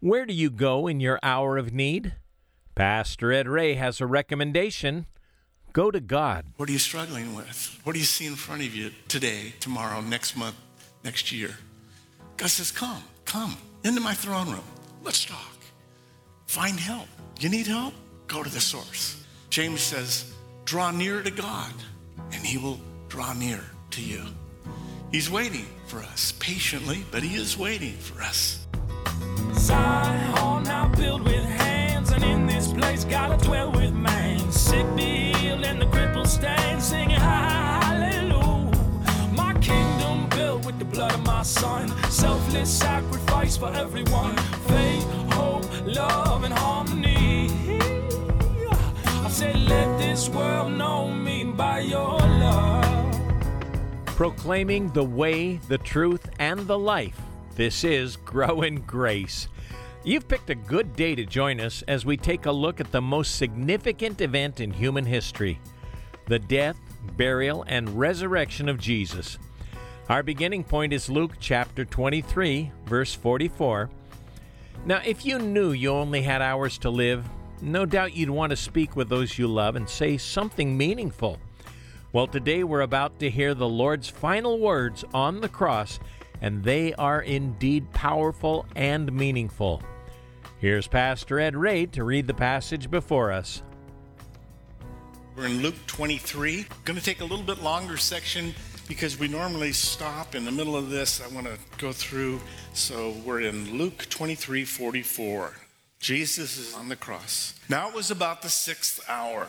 Where do you go in your hour of need? Pastor Ed Ray has a recommendation. Go to God. What are you struggling with? What do you see in front of you today, tomorrow, next month, next year? God says, Come, come into my throne room. Let's talk. Find help. You need help? Go to the source. James says, Draw near to God, and he will draw near to you. He's waiting for us patiently, but he is waiting for us. Zion hall now built with hands, and in this place gotta dwell with man. Sick be healed and the crippled stand, singing hallelujah. My kingdom built with the blood of my son, selfless sacrifice for everyone. Faith, hope, love, and harmony. I said, let this world know me by your love. Proclaiming the way, the truth, and the life. This is Grow in Grace. You've picked a good day to join us as we take a look at the most significant event in human history the death, burial, and resurrection of Jesus. Our beginning point is Luke chapter 23, verse 44. Now, if you knew you only had hours to live, no doubt you'd want to speak with those you love and say something meaningful. Well, today we're about to hear the Lord's final words on the cross, and they are indeed powerful and meaningful. Here's Pastor Ed Ray to read the passage before us. We're in Luke 23. Going to take a little bit longer section because we normally stop in the middle of this. I want to go through. So we're in Luke 23 44. Jesus is on the cross. Now it was about the sixth hour,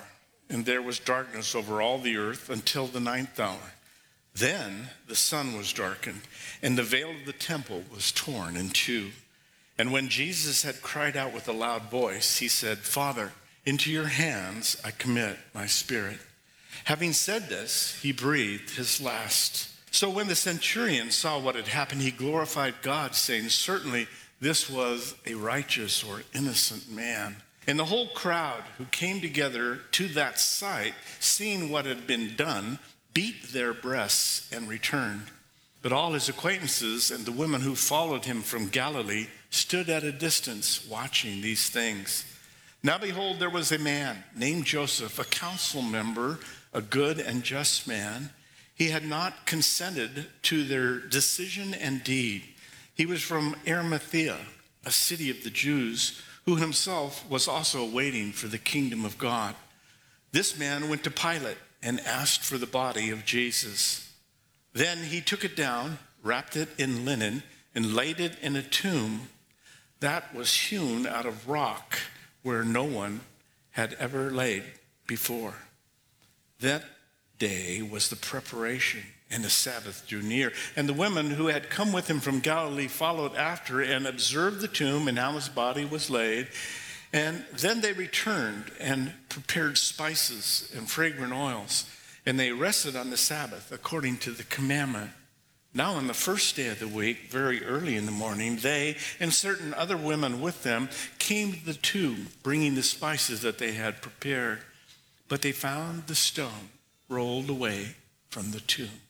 and there was darkness over all the earth until the ninth hour. Then the sun was darkened, and the veil of the temple was torn in two. And when Jesus had cried out with a loud voice, he said, Father, into your hands I commit my spirit. Having said this, he breathed his last. So when the centurion saw what had happened, he glorified God, saying, Certainly this was a righteous or innocent man. And the whole crowd who came together to that sight, seeing what had been done, beat their breasts and returned. But all his acquaintances and the women who followed him from Galilee stood at a distance watching these things. Now behold, there was a man named Joseph, a council member, a good and just man. He had not consented to their decision and deed. He was from Arimathea, a city of the Jews, who himself was also waiting for the kingdom of God. This man went to Pilate and asked for the body of Jesus. Then he took it down, wrapped it in linen, and laid it in a tomb that was hewn out of rock where no one had ever laid before. That day was the preparation, and the Sabbath drew near. And the women who had come with him from Galilee followed after and observed the tomb and how his body was laid. And then they returned and prepared spices and fragrant oils. And they rested on the Sabbath according to the commandment. Now, on the first day of the week, very early in the morning, they and certain other women with them came to the tomb, bringing the spices that they had prepared. But they found the stone rolled away from the tomb.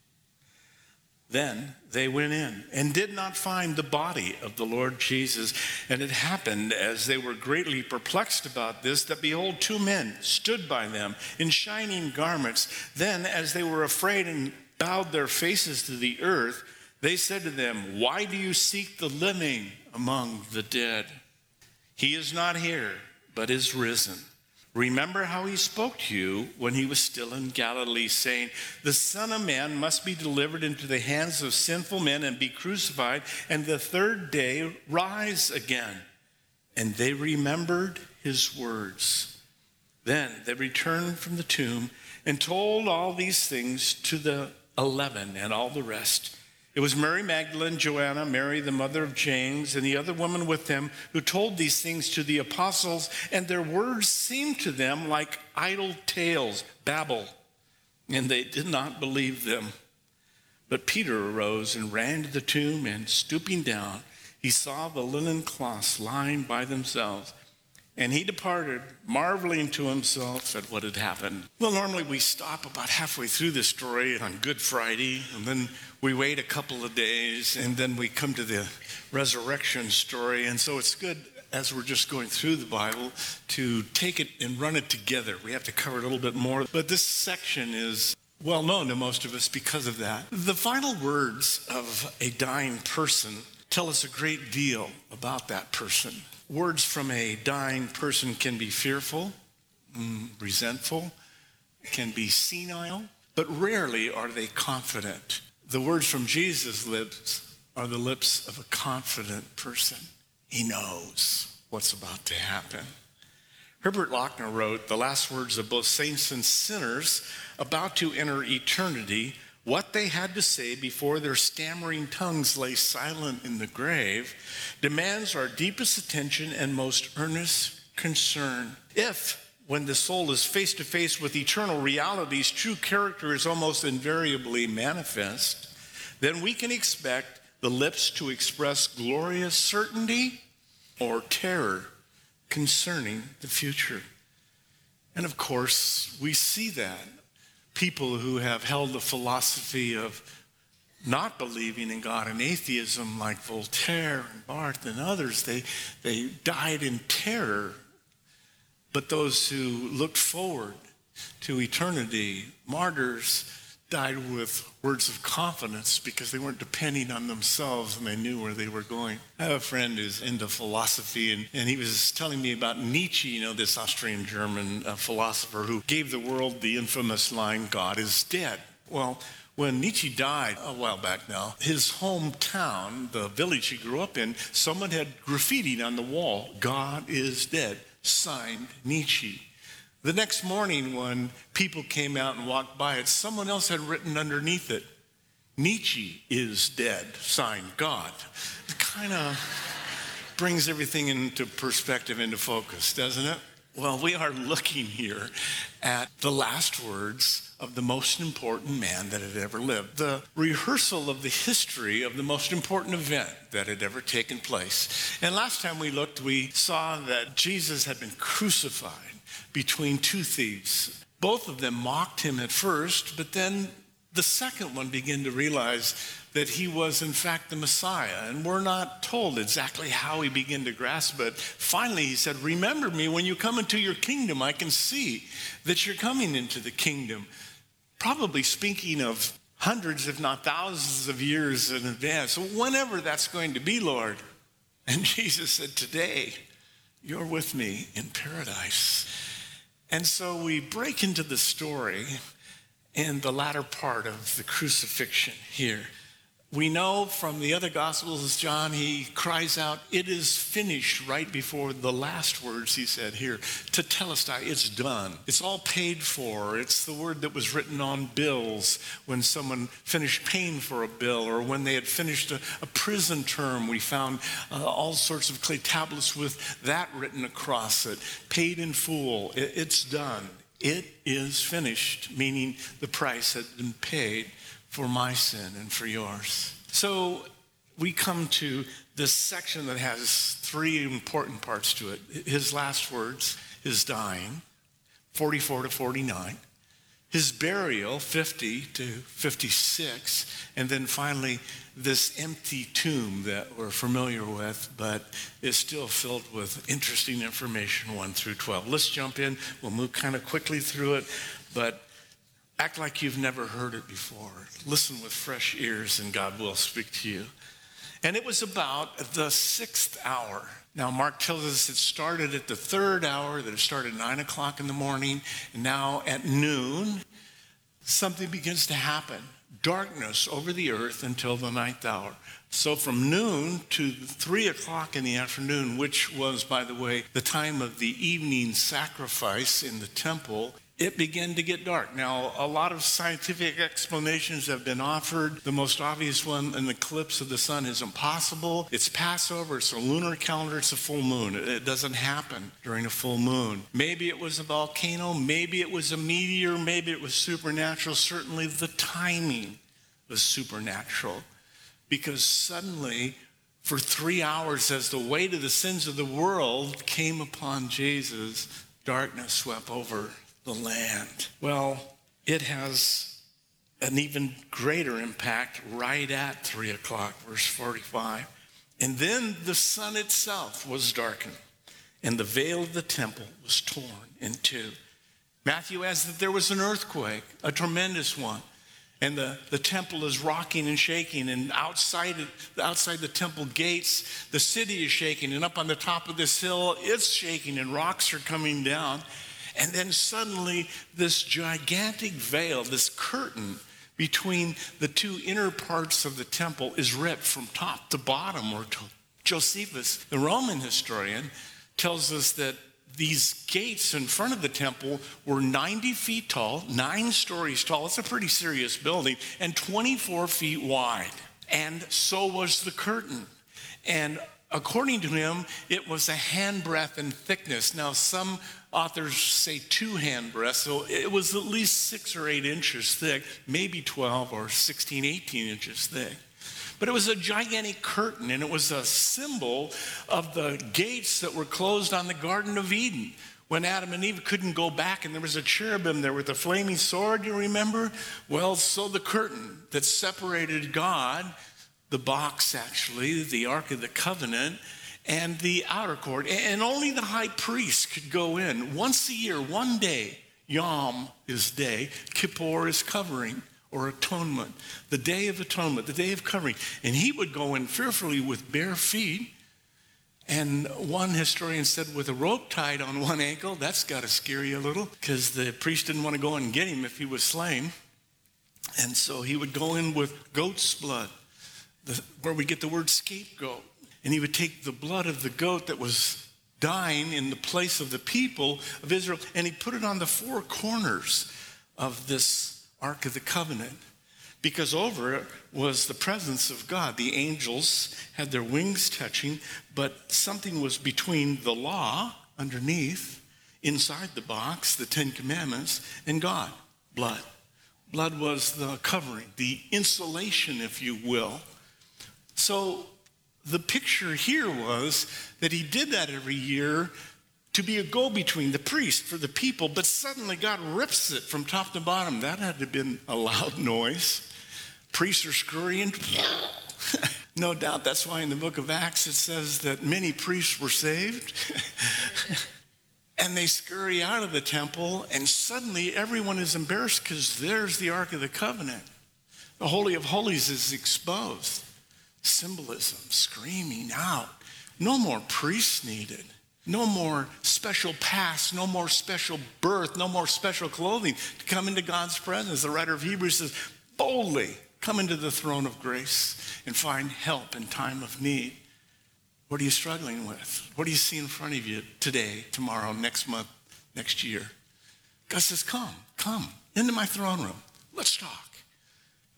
Then they went in and did not find the body of the Lord Jesus. And it happened, as they were greatly perplexed about this, that behold, two men stood by them in shining garments. Then, as they were afraid and bowed their faces to the earth, they said to them, Why do you seek the living among the dead? He is not here, but is risen. Remember how he spoke to you when he was still in Galilee, saying, The Son of Man must be delivered into the hands of sinful men and be crucified, and the third day rise again. And they remembered his words. Then they returned from the tomb and told all these things to the eleven and all the rest. It was Mary Magdalene, Joanna, Mary, the mother of James, and the other women with them who told these things to the apostles, and their words seemed to them like idle tales, babble, and they did not believe them. But Peter arose and ran to the tomb, and stooping down, he saw the linen cloths lying by themselves, And he departed, marveling to himself at what had happened. Well, normally we stop about halfway through this story on Good Friday, and then we wait a couple of days, and then we come to the resurrection story. And so it's good as we're just going through the Bible to take it and run it together. We have to cover a little bit more. But this section is well known to most of us because of that. The final words of a dying person tell us a great deal about that person. Words from a dying person can be fearful, mm, resentful, can be senile, but rarely are they confident. The words from Jesus' lips are the lips of a confident person. He knows what's about to happen. Herbert Lockyer wrote the last words of both saints and sinners about to enter eternity what they had to say before their stammering tongues lay silent in the grave demands our deepest attention and most earnest concern. If, when the soul is face to face with eternal realities, true character is almost invariably manifest, then we can expect the lips to express glorious certainty or terror concerning the future. And of course, we see that people who have held the philosophy of not believing in God and atheism, like Voltaire and Barth and others, they, they died in terror. But those who looked forward to eternity, martyrs, died with words of confidence because they weren't depending on themselves and they knew where they were going. I have a friend who's into philosophy, and, and he was telling me about Nietzsche, you know, this Austrian German uh, philosopher who gave the world the infamous line, God is dead. Well, when Nietzsche died a while back now, his hometown, the village he grew up in, someone had graffitied on the wall, God is dead, signed Nietzsche. The next morning, when people came out and walked by it, someone else had written underneath it, Nietzsche is dead, signed God. It kind of brings everything into perspective, into focus, doesn't it? Well, we are looking here at the last words of the most important man that had ever lived, the rehearsal of the history of the most important event that had ever taken place. And last time we looked, we saw that Jesus had been crucified between two thieves. Both of them mocked him at first, but then the second one began to realize that he was, in fact, the Messiah. And we're not told exactly how he began to grasp it. Finally, he said, Remember me when you come into your kingdom. I can see that you're coming into the kingdom. Probably speaking of hundreds, if not thousands of years in advance. Whenever that's going to be, Lord. And Jesus said, Today, you're with me in paradise. And so we break into the story in the latter part of the crucifixion here. We know from the other Gospels, John, he cries out, It is finished right before the last words he said here. To tell Tetelestai, it's done. It's all paid for. It's the word that was written on bills when someone finished paying for a bill or when they had finished a, a prison term. We found uh, all sorts of clay tablets with that written across it. Paid in full. It, it's done. It is finished, meaning the price had been paid for my sin and for yours. So we come to this section that has three important parts to it his last words, his dying, 44 to 49, his burial, 50 to 56, and then finally this empty tomb that we're familiar with, but is still filled with interesting information 1 through 12. Let's jump in. We'll move kind of quickly through it, but Act like you've never heard it before. Listen with fresh ears, and God will speak to you. And it was about the sixth hour. Now, Mark tells us it started at the third hour, that it started at nine o'clock in the morning, and now at noon, something begins to happen darkness over the earth until the ninth hour. So from noon to three o'clock in the afternoon, which was, by the way, the time of the evening sacrifice in the temple, it began to get dark. Now, a lot of scientific explanations have been offered. The most obvious one, an eclipse of the sun is impossible. It's Passover, it's a lunar calendar, it's a full moon. It doesn't happen during a full moon. Maybe it was a volcano, maybe it was a meteor, maybe it was supernatural. Certainly the timing was supernatural because suddenly for three hours as the weight of the sins of the world came upon Jesus, darkness swept over the land. Well, it has an even greater impact right at three o'clock, verse 45. And then the sun itself was darkened, and the veil of the temple was torn in two. Matthew adds that there was an earthquake, a tremendous one and the, the temple is rocking and shaking and outside outside the temple gates the city is shaking and up on the top of this hill it's shaking and rocks are coming down and then suddenly this gigantic veil this curtain between the two inner parts of the temple is ripped from top to bottom or to josephus the roman historian tells us that these gates in front of the temple were 90 feet tall, nine stories tall. It's a pretty serious building, and 24 feet wide. And so was the curtain. And according to him, it was a handbreadth in thickness. Now, some authors say two handbreadths, so it was at least six or eight inches thick, maybe 12 or 16, 18 inches thick. But it was a gigantic curtain, and it was a symbol of the gates that were closed on the Garden of Eden when Adam and Eve couldn't go back, and there was a cherubim there with a flaming sword, you remember? Well, so the curtain that separated God, the box actually, the Ark of the Covenant, and the outer court, and only the high priest could go in once a year, one day. Yom is day, Kippur is covering or atonement, the day of atonement, the day of covering. And he would go in fearfully with bare feet. And one historian said, with a rope tied on one ankle, that's got to scare you a little because the priest didn't want to go and get him if he was slain. And so he would go in with goat's blood, the, where we get the word scapegoat. And he would take the blood of the goat that was dying in the place of the people of Israel, and he put it on the four corners of this Ark of the Covenant because over it was the presence of God. The angels had their wings touching, but something was between the law underneath, inside the box, the Ten Commandments, and God blood. Blood was the covering, the insulation, if you will. So the picture here was that he did that every year to be a go between, the priest for the people, but suddenly God rips it from top to bottom. That had to have been a loud noise. Priests are scurrying. no doubt that's why in the book of Acts it says that many priests were saved. and they scurry out of the temple, and suddenly everyone is embarrassed because there's the Ark of the Covenant. The Holy of Holies is exposed. Symbolism screaming out. No more priests needed. No more special pass, no more special birth, no more special clothing to come into God's presence. The writer of Hebrews says, boldly come into the throne of grace and find help in time of need. What are you struggling with? What do you see in front of you today, tomorrow, next month, next year? God says, Come, come into my throne room. Let's talk.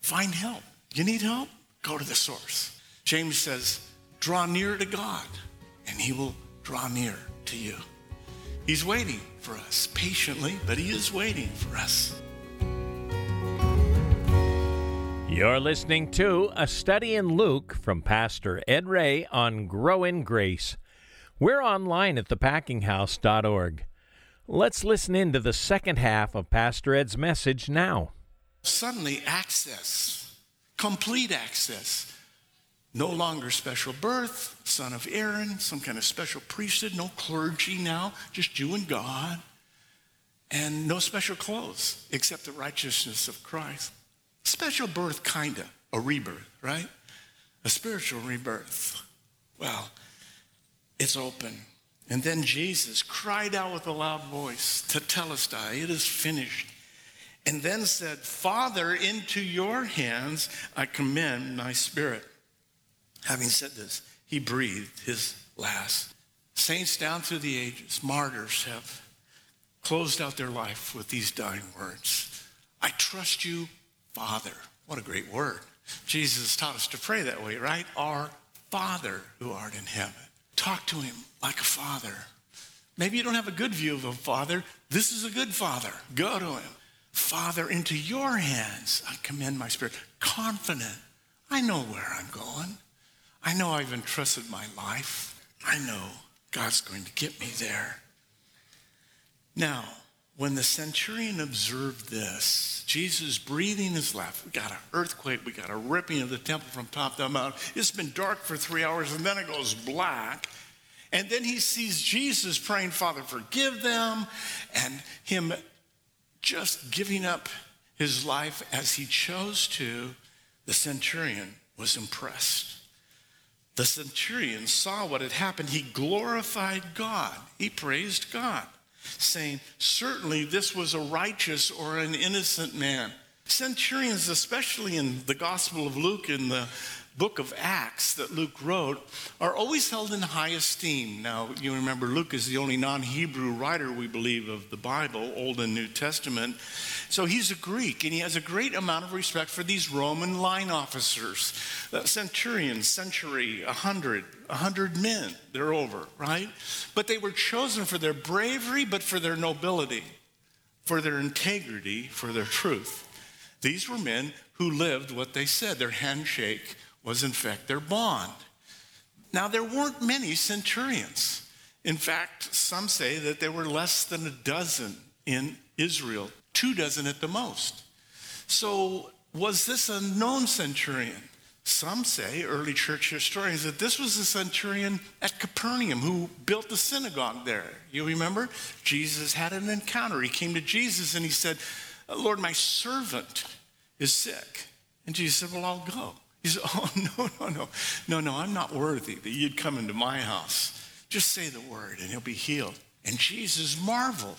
Find help. You need help? Go to the source. James says, Draw near to God, and he will draw near to you. He's waiting for us patiently, but He is waiting for us. You're listening to A Study in Luke from Pastor Ed Ray on Grow in Grace. We're online at thepackinghouse.org. Let's listen in to the second half of Pastor Ed's message now. Suddenly, access, complete access no longer special birth, son of Aaron, some kind of special priesthood, no clergy now, just you and God, and no special clothes except the righteousness of Christ. Special birth, kind of, a rebirth, right? A spiritual rebirth. Well, it's open. And then Jesus cried out with a loud voice, Tetelestai, it is finished. And then said, Father, into your hands I commend my spirit. Having said this, he breathed his last. Saints down through the ages, martyrs have closed out their life with these dying words I trust you, Father. What a great word. Jesus taught us to pray that way, right? Our Father who art in heaven. Talk to him like a father. Maybe you don't have a good view of a father. This is a good father. Go to him. Father, into your hands I commend my spirit. Confident. I know where I'm going. I know I've entrusted my life. I know God's going to get me there. Now, when the centurion observed this, Jesus breathing his life, we got an earthquake, we got a ripping of the temple from top to bottom. It's been dark for three hours, and then it goes black. And then he sees Jesus praying, Father, forgive them, and him just giving up his life as he chose to. The centurion was impressed. The centurion saw what had happened. He glorified God, he praised God saying, Certainly this was a righteous or an innocent man. Centurions, especially in the Gospel of Luke, in the book of Acts that Luke wrote are always held in high esteem. Now, you remember Luke is the only non Hebrew writer, we believe, of the Bible, Old and New Testament. So he's a Greek, and he has a great amount of respect for these Roman line officers. Uh, centurions, century, a hundred, a hundred men, they're over, right? But they were chosen for their bravery, but for their nobility, for their integrity, for their truth. These were men who lived what they said. Their handshake was, in fact, their bond. Now, there weren't many centurions. In fact, some say that there were less than a dozen in Israel, two dozen at the most. So, was this a known centurion? Some say, early church historians, that this was a centurion at Capernaum who built the synagogue there. You remember? Jesus had an encounter. He came to Jesus and he said, Lord, my servant is sick. And Jesus said, Well, I'll go. He said, Oh, no, no, no. No, no, I'm not worthy that you'd come into my house. Just say the word and he'll be healed. And Jesus marveled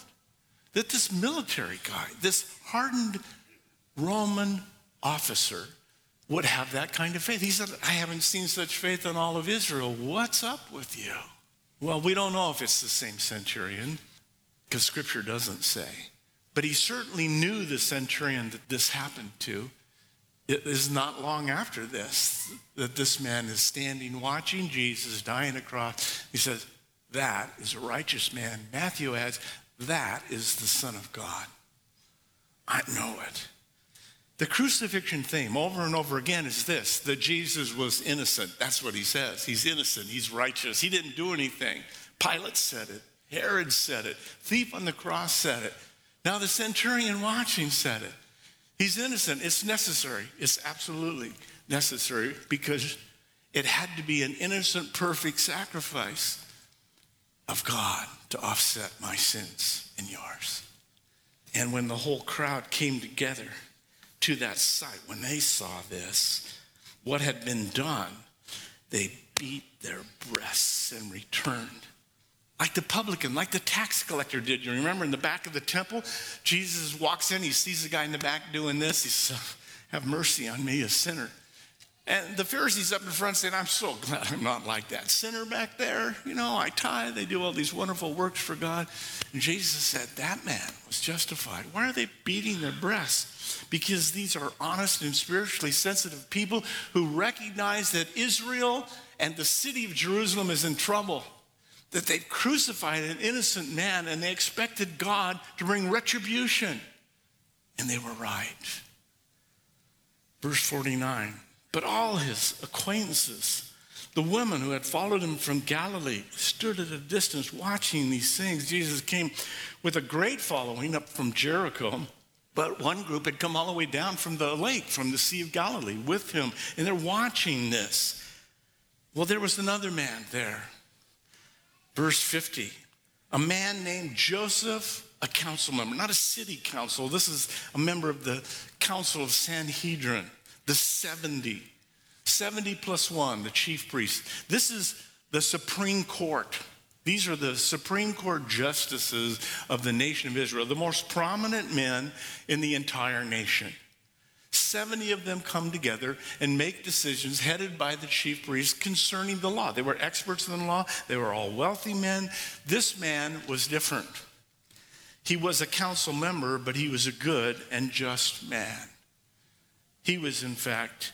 that this military guy, this hardened Roman officer, would have that kind of faith. He said, I haven't seen such faith in all of Israel. What's up with you? Well, we don't know if it's the same centurion because scripture doesn't say. But he certainly knew the centurion that this happened to. It is not long after this that this man is standing watching Jesus dying on a cross. He says, That is a righteous man. Matthew adds, That is the Son of God. I know it. The crucifixion theme over and over again is this that Jesus was innocent. That's what he says. He's innocent. He's righteous. He didn't do anything. Pilate said it. Herod said it. Thief on the cross said it. Now the centurion watching said it. He's innocent. It's necessary. It's absolutely necessary because it had to be an innocent, perfect sacrifice of God to offset my sins and yours. And when the whole crowd came together to that sight, when they saw this, what had been done, they beat their breasts and returned like the publican, like the tax collector did. You remember in the back of the temple, Jesus walks in, he sees the guy in the back doing this. He says, Have mercy on me, a sinner. And the Pharisees up in front saying, I'm so glad I'm not like that sinner back there. You know, I tithe, they do all these wonderful works for God. And Jesus said, That man was justified. Why are they beating their breasts? Because these are honest and spiritually sensitive people who recognize that Israel and the city of Jerusalem is in trouble that they crucified an innocent man and they expected God to bring retribution. And they were right. Verse 49 But all his acquaintances, the women who had followed him from Galilee, stood at a distance watching these things. Jesus came with a great following up from Jericho. But one group had come all the way down from the lake, from the Sea of Galilee, with him, and they're watching this. Well, there was another man there Verse 50 a man named Joseph, a council member, not a city council. This is a member of the Council of Sanhedrin, the 70. 70 plus one, the chief priest. This is the Supreme Court. These are the Supreme Court justices of the nation of Israel, the most prominent men in the entire nation. 70 of them come together and make decisions headed by the chief priests concerning the law. They were experts in the law, they were all wealthy men. This man was different. He was a council member, but he was a good and just man. He was, in fact,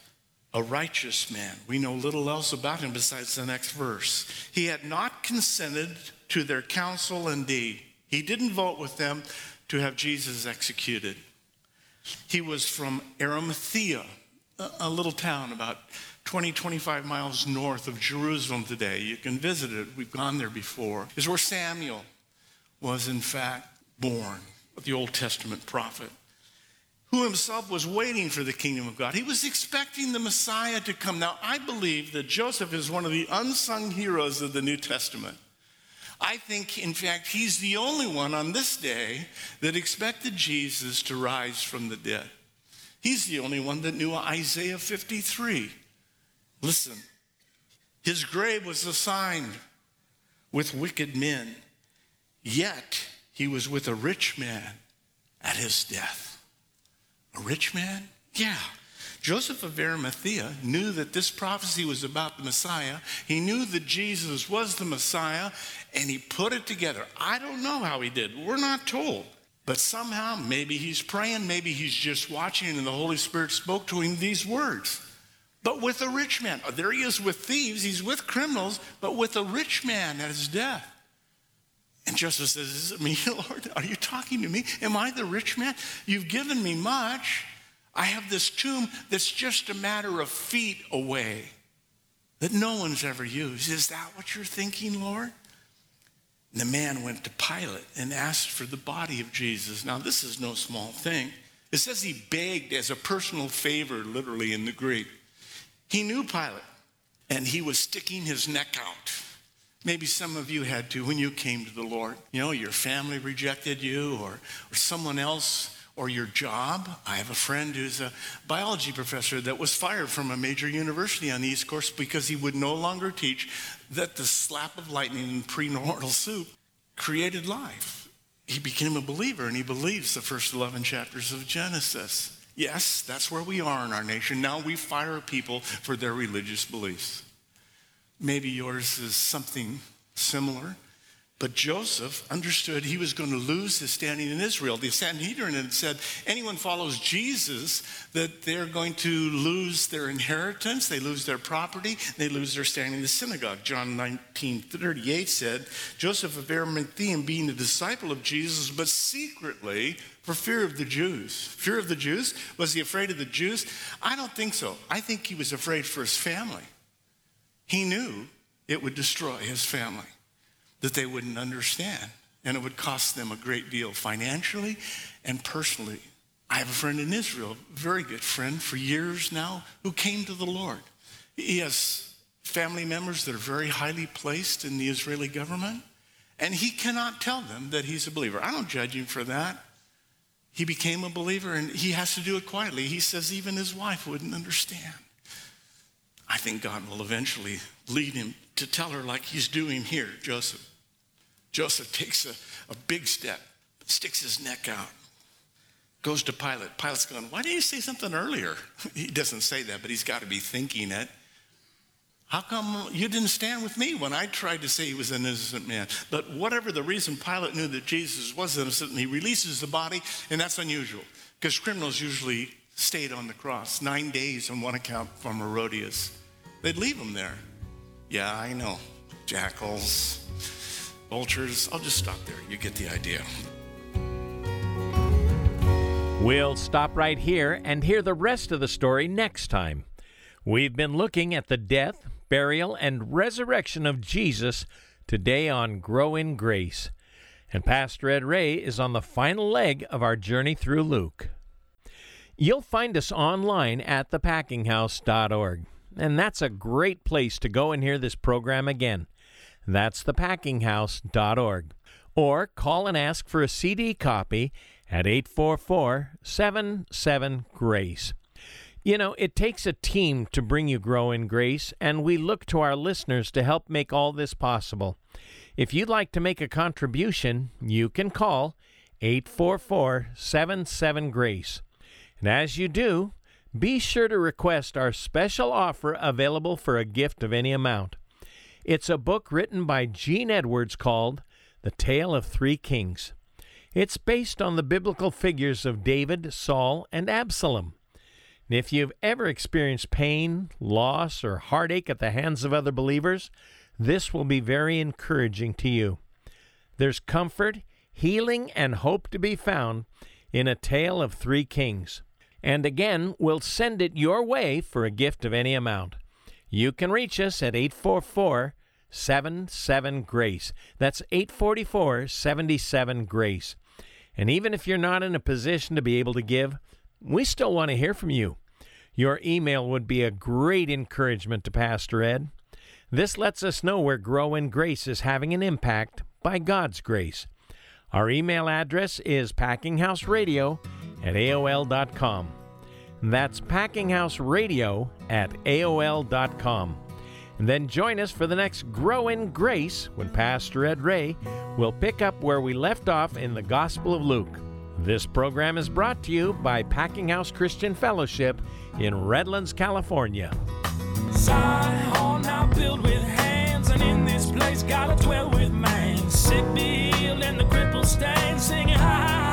a righteous man. We know little else about him besides the next verse. He had not consented to their counsel and deed. He didn't vote with them to have Jesus executed. He was from Arimathea, a little town about 20, 25 miles north of Jerusalem today. You can visit it. We've gone there before. Is where Samuel was, in fact, born, the Old Testament prophet, who himself was waiting for the kingdom of God. He was expecting the Messiah to come. Now, I believe that Joseph is one of the unsung heroes of the New Testament. I think, in fact, he's the only one on this day that expected Jesus to rise from the dead. He's the only one that knew Isaiah 53. Listen, his grave was assigned with wicked men, yet he was with a rich man at his death. A rich man? Yeah. Joseph of Arimathea knew that this prophecy was about the Messiah. He knew that Jesus was the Messiah, and he put it together. I don't know how he did. We're not told. But somehow, maybe he's praying, maybe he's just watching, and the Holy Spirit spoke to him these words. But with a rich man. Oh, there he is with thieves, he's with criminals, but with a rich man at his death. And Joseph says, Is it me, Lord? Are you talking to me? Am I the rich man? You've given me much. I have this tomb that's just a matter of feet away that no one's ever used. Is that what you're thinking, Lord? And the man went to Pilate and asked for the body of Jesus. Now, this is no small thing. It says he begged as a personal favor, literally in the Greek. He knew Pilate, and he was sticking his neck out. Maybe some of you had to when you came to the Lord. You know, your family rejected you, or, or someone else or your job. I have a friend who's a biology professor that was fired from a major university on the East Coast because he would no longer teach that the slap of lightning in prenatal soup created life. He became a believer and he believes the first 11 chapters of Genesis. Yes, that's where we are in our nation. Now we fire people for their religious beliefs. Maybe yours is something similar. But Joseph understood he was going to lose his standing in Israel. The Sanhedrin had said anyone follows Jesus, that they're going to lose their inheritance, they lose their property, they lose their standing in the synagogue. John 19 38 said, Joseph of Arimathea, being a disciple of Jesus, but secretly for fear of the Jews. Fear of the Jews? Was he afraid of the Jews? I don't think so. I think he was afraid for his family. He knew it would destroy his family that they wouldn't understand. And it would cost them a great deal financially and personally. I have a friend in Israel, very good friend for years now, who came to the Lord. He has family members that are very highly placed in the Israeli government, and he cannot tell them that he's a believer. I don't judge him for that. He became a believer and he has to do it quietly. He says even his wife wouldn't understand. I think God will eventually lead him to tell her, like he's doing here, Joseph. Joseph takes a, a big step, sticks his neck out, goes to Pilate. Pilate's going, Why didn't you say something earlier? He doesn't say that, but he's got to be thinking it. How come you didn't stand with me when I tried to say he was an innocent man? But whatever the reason, Pilate knew that Jesus was innocent and he releases the body, and that's unusual because criminals usually stayed on the cross nine days on one account from Herodotus. They'd leave him there. Yeah, I know. Jackals, vultures. I'll just stop there. You get the idea. We'll stop right here and hear the rest of the story next time. We've been looking at the death, burial, and resurrection of Jesus today on Grow in Grace. And Pastor Ed Ray is on the final leg of our journey through Luke. You'll find us online at thepackinghouse.org, and that's a great place to go and hear this program again. That's thepackinghouse.org. Or call and ask for a CD copy at 844 77 Grace. You know, it takes a team to bring you Grow in Grace, and we look to our listeners to help make all this possible. If you'd like to make a contribution, you can call 844 77 Grace. And as you do, be sure to request our special offer available for a gift of any amount. It's a book written by Gene Edwards called The Tale of Three Kings. It's based on the biblical figures of David, Saul, and Absalom. And if you've ever experienced pain, loss, or heartache at the hands of other believers, this will be very encouraging to you. There's comfort, healing, and hope to be found in A Tale of Three Kings. And again, we'll send it your way for a gift of any amount. You can reach us at 844 77 Grace. That's 844 77 Grace. And even if you're not in a position to be able to give, we still want to hear from you. Your email would be a great encouragement to Pastor Ed. This lets us know where Grow in Grace is having an impact by God's grace. Our email address is packinghouseradio at AOL.com. That's packinghouseradio at AOL.com. And then join us for the next Grow in Grace when Pastor Ed Ray will pick up where we left off in the Gospel of Luke. This program is brought to you by Packing House Christian Fellowship in Redlands, California. Zion place gotta dwell with man. Sick healed, and the crippled stand singing hallelujah.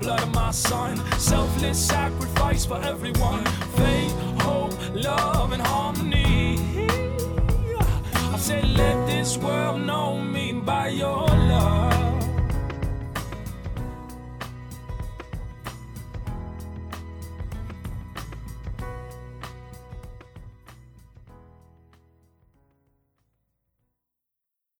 Blood of my son, selfless sacrifice for everyone. Faith, hope, love, and harmony. I said, let this world know me by your